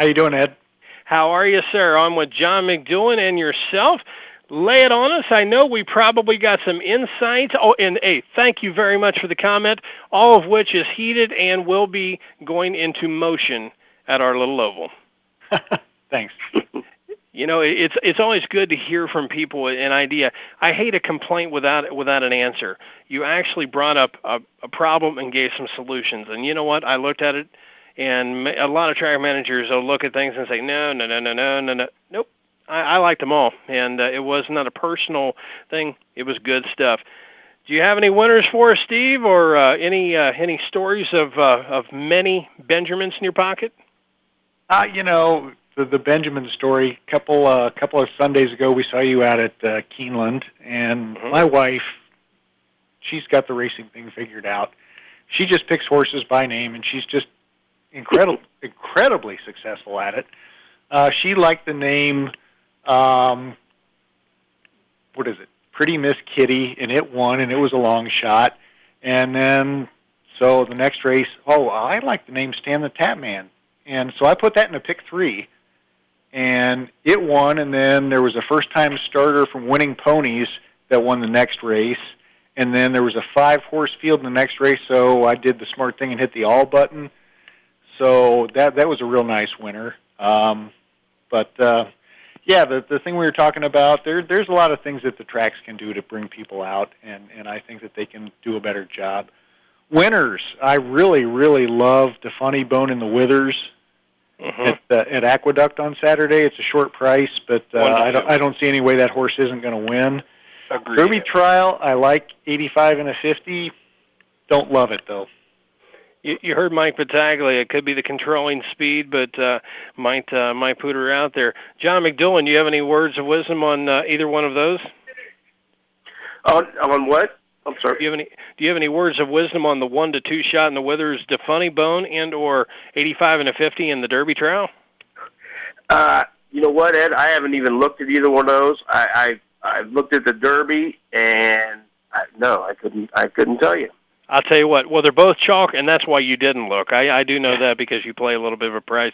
How you doing, Ed? How are you, sir? I'm with John McDoolin and yourself. Lay it on us. I know we probably got some insights. Oh, and hey, thank you very much for the comment, all of which is heated and will be going into motion at our little oval. <laughs> Thanks. You know, it's it's always good to hear from people an idea. I hate a complaint without without an answer. You actually brought up a, a problem and gave some solutions. And you know what? I looked at it, and a lot of track managers will look at things and say, no, no, no, no, no, no, no. Nope. I, I liked them all, and uh, it was not a personal thing. It was good stuff. Do you have any winners for us, Steve, or uh, any uh, any stories of uh, of many Benjamins in your pocket? Uh, you know, the, the Benjamin story. Couple uh, couple of Sundays ago, we saw you out at uh, Keeneland, and my wife, she's got the racing thing figured out. She just picks horses by name, and she's just incredible, incredibly successful at it. Uh, she liked the name. Um, what is it? Pretty Miss Kitty, and it won, and it was a long shot. And then, so the next race, oh, I like the name Stan the Tap Man. And so I put that in a pick three, and it won. And then there was a first time starter from Winning Ponies that won the next race. And then there was a five horse field in the next race, so I did the smart thing and hit the all button. So that that was a real nice winner. Um, but uh, yeah, the the thing we were talking about there, there's a lot of things that the tracks can do to bring people out, and and I think that they can do a better job. Winners, I really really love the Funny Bone and the Withers at uh, at Aqueduct on Saturday. It's a short price, but uh, I don't I don't see any way that horse isn't going to win. Agreed. Derby Trial, I like 85 and a 50. Don't love it though. You, you heard Mike Battaglia. It could be the controlling speed, but uh, might uh, might put her out there. John McDoolin, do you have any words of wisdom on uh, either one of those? On on what? I'm sorry. Do you have any Do you have any words of wisdom on the one to two shot in the Withers Defunny Bone and or 85 and a 50 in the Derby Trial? Uh, you know what, Ed? I haven't even looked at either one of those. I I I've looked at the Derby, and I, no, I couldn't I couldn't tell you. I'll tell you what. Well, they're both chalk, and that's why you didn't look. I, I do know that because you play a little bit of a price.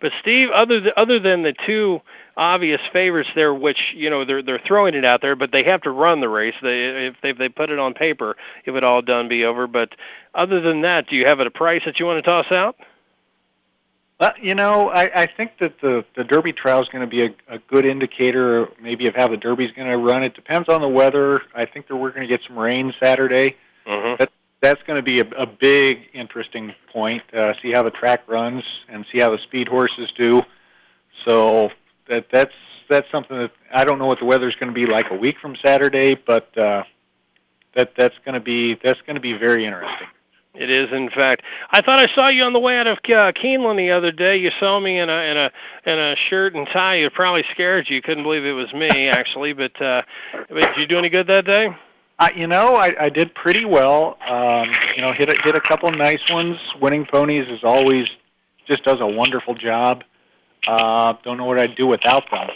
But Steve, other th- other than the two obvious favorites there, which you know they're they're throwing it out there, but they have to run the race. They if they if they put it on paper, it would all done be over. But other than that, do you have a price that you want to toss out? Well, you know, I, I think that the the Derby trial is going to be a, a good indicator, maybe of how the Derby's going to run. It depends on the weather. I think that we're going to get some rain Saturday. Mm-hmm. That, that's going to be a, a big, interesting point. Uh, see how the track runs and see how the speed horses do. So that that's that's something that I don't know what the weather's going to be like a week from Saturday, but uh, that that's going to be that's going to be very interesting. It is, in fact. I thought I saw you on the way out of uh, Keeneland the other day. You saw me in a in a in a shirt and tie. It probably scared you. Couldn't believe it was me, <laughs> actually. But, uh, but did you do any good that day? Uh, you know, I, I did pretty well. Um, you know, hit a, hit a couple of nice ones. Winning ponies is always just does a wonderful job. Uh, don't know what I'd do without them.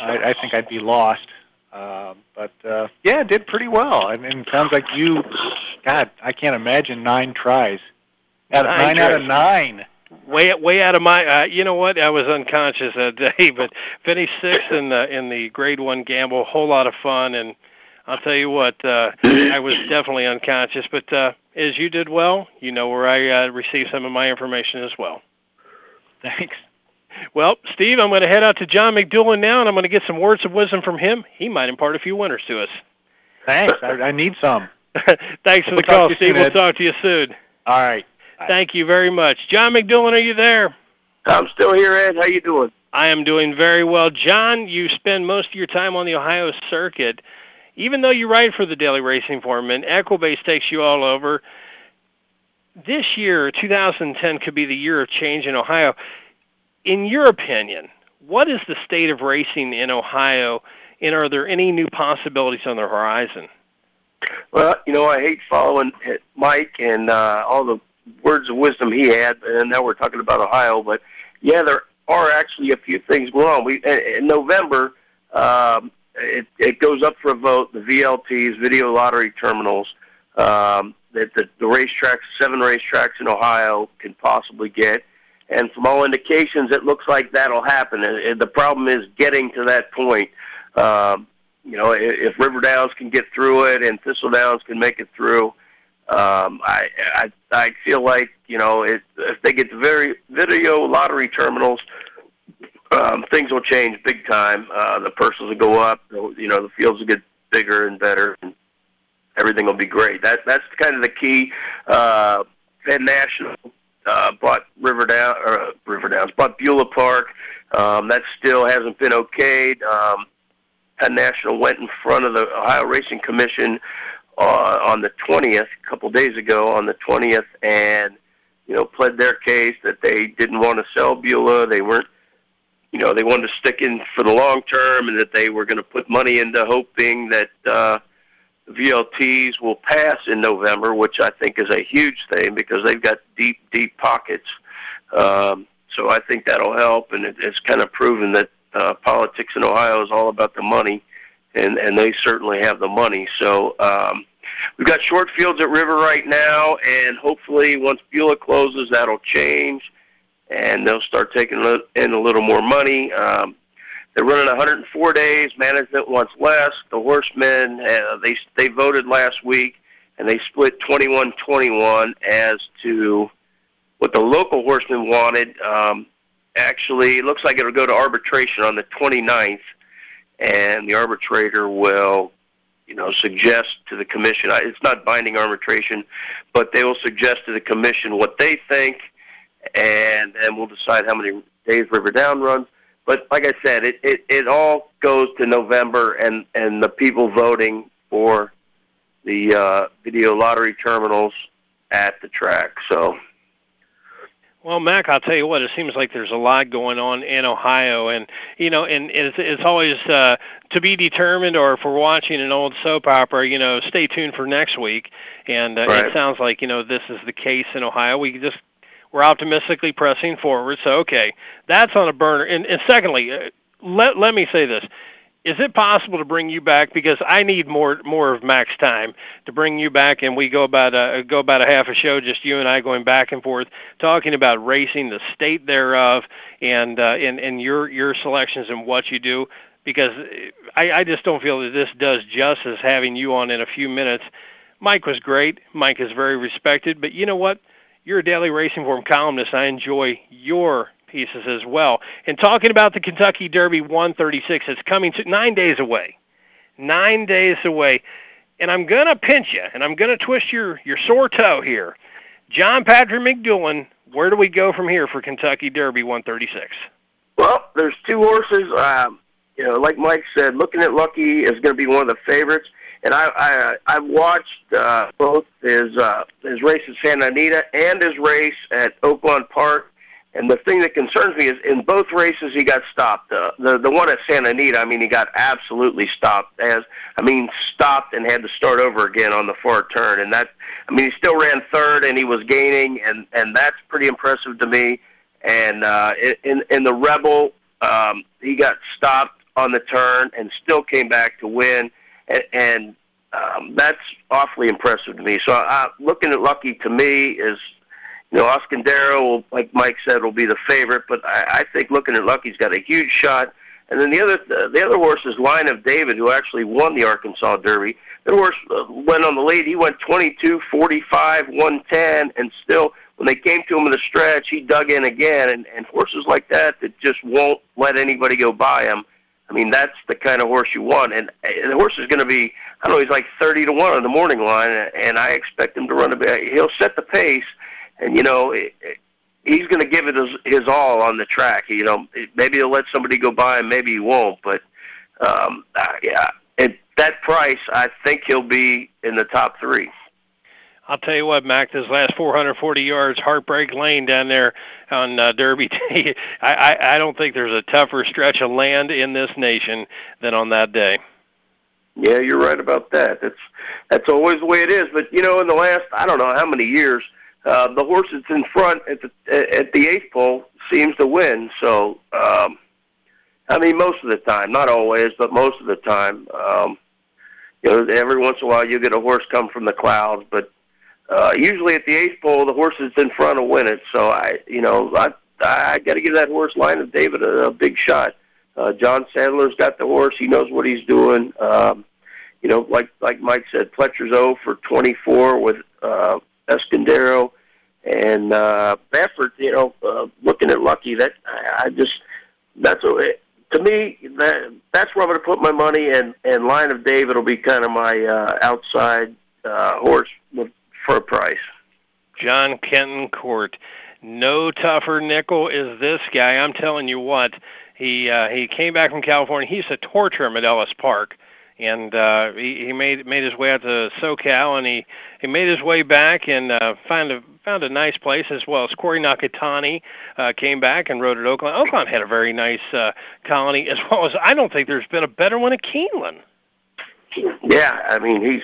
I, I think I'd be lost. Uh, but uh, yeah, did pretty well. I mean, it sounds like you. God, I can't imagine nine tries. Out of Nine nine, out of nine. Way way out of my. Uh, you know what? I was unconscious that <laughs> day, but finished sixth in the in the Grade One gamble. Whole lot of fun, and I'll tell you what. Uh, I was definitely unconscious, but uh, as you did well, you know where I uh, received some of my information as well. Thanks. Well, Steve, I'm going to head out to John McDoulan now, and I'm going to get some words of wisdom from him. He might impart a few winners to us. Thanks. I, I need some. <laughs> Thanks for We'll the call, Steve. soon, we'll talk to you soon. All right. Thank you very much. John McDoulan, are you there? I'm still here, Ed. How you doing? I am doing very well. John, you spend most of your time on the Ohio circuit. Even though you ride for the Daily Racing Form and Equibase takes you all over, this year, 2010, could be the year of change in Ohio. In your opinion, what is the state of racing in Ohio, and are there any new possibilities on the horizon? Well, you know, I hate following Mike and uh, all the words of wisdom he had, and now we're talking about Ohio. But yeah, there are actually a few things going on. We in November, um, it, it goes up for a vote. The VLTs, video lottery terminals, um, that the, the racetracks, seven racetracks in Ohio, can possibly get. And from all indications, it looks like that'll happen. And, and the problem is getting to that point. Um, you know, if, if River Downs can get through it and Thistle Downs can make it through, um, I, I I feel like you know it, if they get the very video lottery terminals, um, things will change big time. Uh, the purses will go up. You know, the fields will get bigger and better, and everything will be great. That that's kind of the key. Uh, Penn National uh, bought River Down or uh, River Downs bought Beulah Park. Um, that still hasn't been okayed. Um, Penn National went in front of the Ohio Racing Commission uh, on the 20th, a couple days ago, on the 20th, and you know pled their case that they didn't want to sell Beulah. They weren't, you know, they wanted to stick in for the long term, and that they were going to put money into hoping that uh, VLTs will pass in November, which I think is a huge thing because they've got deep, deep pockets. Um, so I think that'll help, and it, it's kind of proven that uh, politics in Ohio is all about the money, and and they certainly have the money. So um, we've got short fields at River right now, and hopefully once Beulah closes, that'll change, and they'll start taking in a little more money. Um, they're running 104 days. Management wants less. The horsemen uh, they they voted last week, and they split 21-21 as to what the local horsemen wanted. Um, actually, it looks like it'll go to arbitration on the 29th, and the arbitrator will, you know, suggest to the commission. It's not binding arbitration, but they will suggest to the commission what they think, and and we'll decide how many days River Down runs. But like I said, it, it, it all goes to November, and, and the people voting for the uh, video lottery terminals at the track. So Well, Mac, I'll tell you what. It seems like there's a lot going on in Ohio, and you know, and it's it's always uh, to be determined. Or if we're watching an old soap opera, you know, stay tuned for next week. And uh, Right. it sounds like you know this is the case in Ohio. We just we're optimistically pressing forward. So okay, that's on a burner. And, and secondly, uh, let let me say this: is it possible to bring you back because I need more more of Max time to bring you back and we go about a go about a half a show just you and I going back and forth talking about racing the state thereof and uh, and and your your selections and what you do because I, I just don't feel that this does justice having you on in a few minutes. Mike was great. Mike is very respected, but you know what? You're a daily racing form columnist. I enjoy your pieces as well. And talking about the Kentucky Derby 136, it's coming to nine days away. Nine days away. And I'm going to pinch you, and I'm going to twist your, your sore toe here. John Patrick McDougalin, where do we go from here for Kentucky Derby 136? Well, there's two horses. Um, you know, like Mike said, Lookin At Lucky is going to be one of the favorites. And I, I I've watched uh, both his uh, his race at Santa Anita and his race at Oaklawn Park. And the thing that concerns me is in both races he got stopped. Uh, the the one at Santa Anita, I mean, he got absolutely stopped. As I mean, stopped and had to start over again on the far turn. And that, I mean, he still ran third and he was gaining, and and that's pretty impressive to me. And uh, in in the Rebel, um, he got stopped on the turn and still came back to win, and, and um, that's awfully impressive to me. So uh, Lookin At Lucky to me is you know, Eskendereya, will, like Mike said, will be the favorite, but I, I think Lookin At Lucky's got a huge shot. And then the other the other horse is Line of David, who actually won the Arkansas Derby. The horse uh, went on the lead. He went 22, 45, 110, and still, when they came to him in the stretch, he dug in again. And, and horses like that that just won't let anybody go by him. I mean, that's the kind of horse you want. And, and the horse is going to be, I don't know, he's like 30 to 1 on the morning line, eh, and I expect him to run a bit. He'll set the pace, and you know it, it, he's going to give it his, his all on the track. You know, maybe he'll let somebody go by, and maybe he won't. But um, uh, yeah, at that price, I think he'll be in the top three. I'll tell you what, Mac, this last 440 yards, Heartbreak Lane down there on uh, Derby <laughs> Day, I, I, I don't think there's a tougher stretch of land in this nation than on that day. Yeah, you're right about that. That's that's always the way it is. But you know, in the last I don't know how many years, uh, the horse that's in front at the at the eighth pole seems to win. So, um, I mean, most of the time, not always, but most of the time, um, you know, every once in a while you get a horse come from the clouds, but uh, usually at the eighth pole, the horse that's in front will win it. So I, you know, I I got to give that horse line of David a, a big shot. Uh, John Sadler's got the horse; he knows what he's doing. Um, you know, like like Mike said, Pletcher's 0 for 24 with uh, Eskendereya and uh, Baffert, you know, uh, Lookin At Lucky, that I, I just that's a to me that that's where I'm going to put my money. And and Line of David will be kind of my uh, outside uh, horse for a price. Jon Kenton Court, no tougher nickel is this guy. I'm telling you what, he uh, he came back from California. He's a torture him at Ellis Park and uh, he, he made made his way out to SoCal, and he, he made his way back and uh, found a found a nice place as well as Corey Nakatani uh, came back and rode at Oakland. Oaklawn had a very nice uh, colony as well as I don't think there's been a better one at Keeneland. Yeah, I mean he's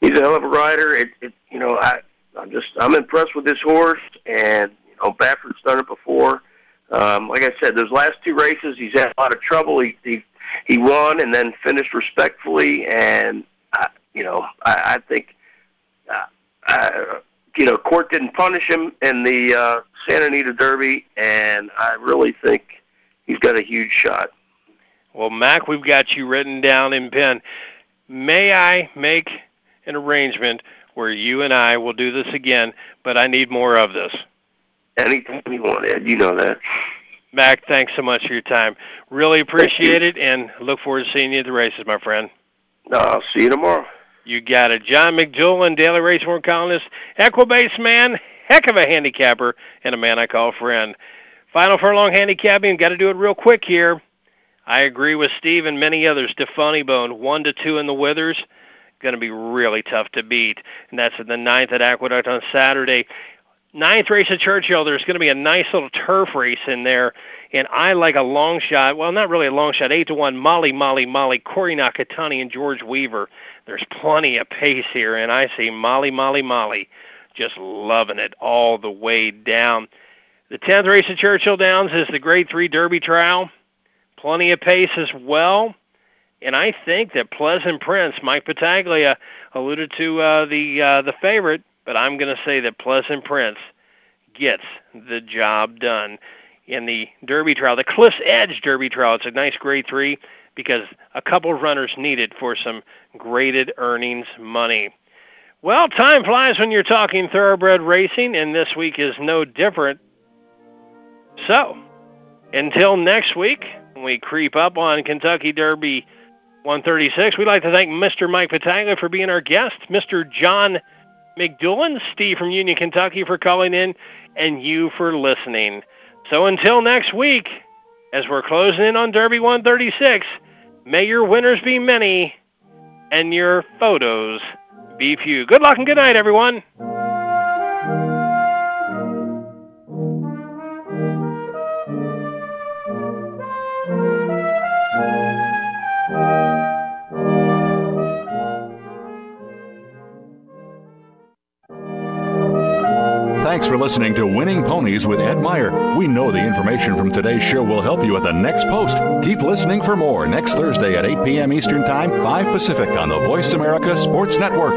he's a hell of a rider. It, it you know I I'm just I'm impressed with this horse, and you know Baffert's done it before. Um, like I said, those last two races he's had a lot of trouble. He, he he won and then finished respectfully, and uh, you know I, I think uh, you know court didn't punish him in the uh, Santa Anita Derby, and I really think he's got a huge shot. Well, Mac, we've got you written down in pen. May I make an arrangement where you and I will do this again, but I need more of this. Anything you want, Ed. You know that. Mac, thanks so much for your time. Really appreciate it, and look forward to seeing you at the races, my friend. No, I'll see you tomorrow. You got it. John McDougalin, Daily Race Form columnist, Equibase man, heck of a handicapper, and a man I call friend. Final furlong handicapping, got to do it real quick here. I agree with Steve and many others. Stefani Bone, 1 to 2 in the Withers. Going to be really tough to beat. And that's in the ninth at Aqueduct on Saturday. Ninth race at Churchill, there's going to be a nice little turf race in there, and I like a long shot. Well, not really a long shot. Eight to one. Molly, Molly, Molly, Corey Nakatani, and George Weaver. There's plenty of pace here, and I see Molly, Molly, Molly, just loving it all the way down. The tenth race at Churchill Downs is the Grade Three Derby Trial. Plenty of pace as well. And I think that Pleasant Prince, Mike Battaglia alluded to uh, the uh, the favorite, but I'm going to say that Pleasant Prince gets the job done in the Derby trial, the Cliffs Edge Derby trial. It's a nice grade three because a couple of runners needed for some graded earnings money. Well, time flies when you're talking thoroughbred racing, and this week is no different. So, until next week, we creep up on Kentucky Derby 136, we'd like to thank Mr. Mike Battaglia for being our guest, Mr. John McDouland, Steve from Union, Kentucky for calling in, and you for listening. So until next week, as we're closing in on Derby 136, may your winners be many and your photos be few. Good luck and good night, everyone. Thanks for listening to Winning Ponies with Ed Meyer. We know the information from today's show will help you at the next post. Keep listening for more next Thursday at 8 p.m. Eastern Time, 5 Pacific on the Voice America Sports Network.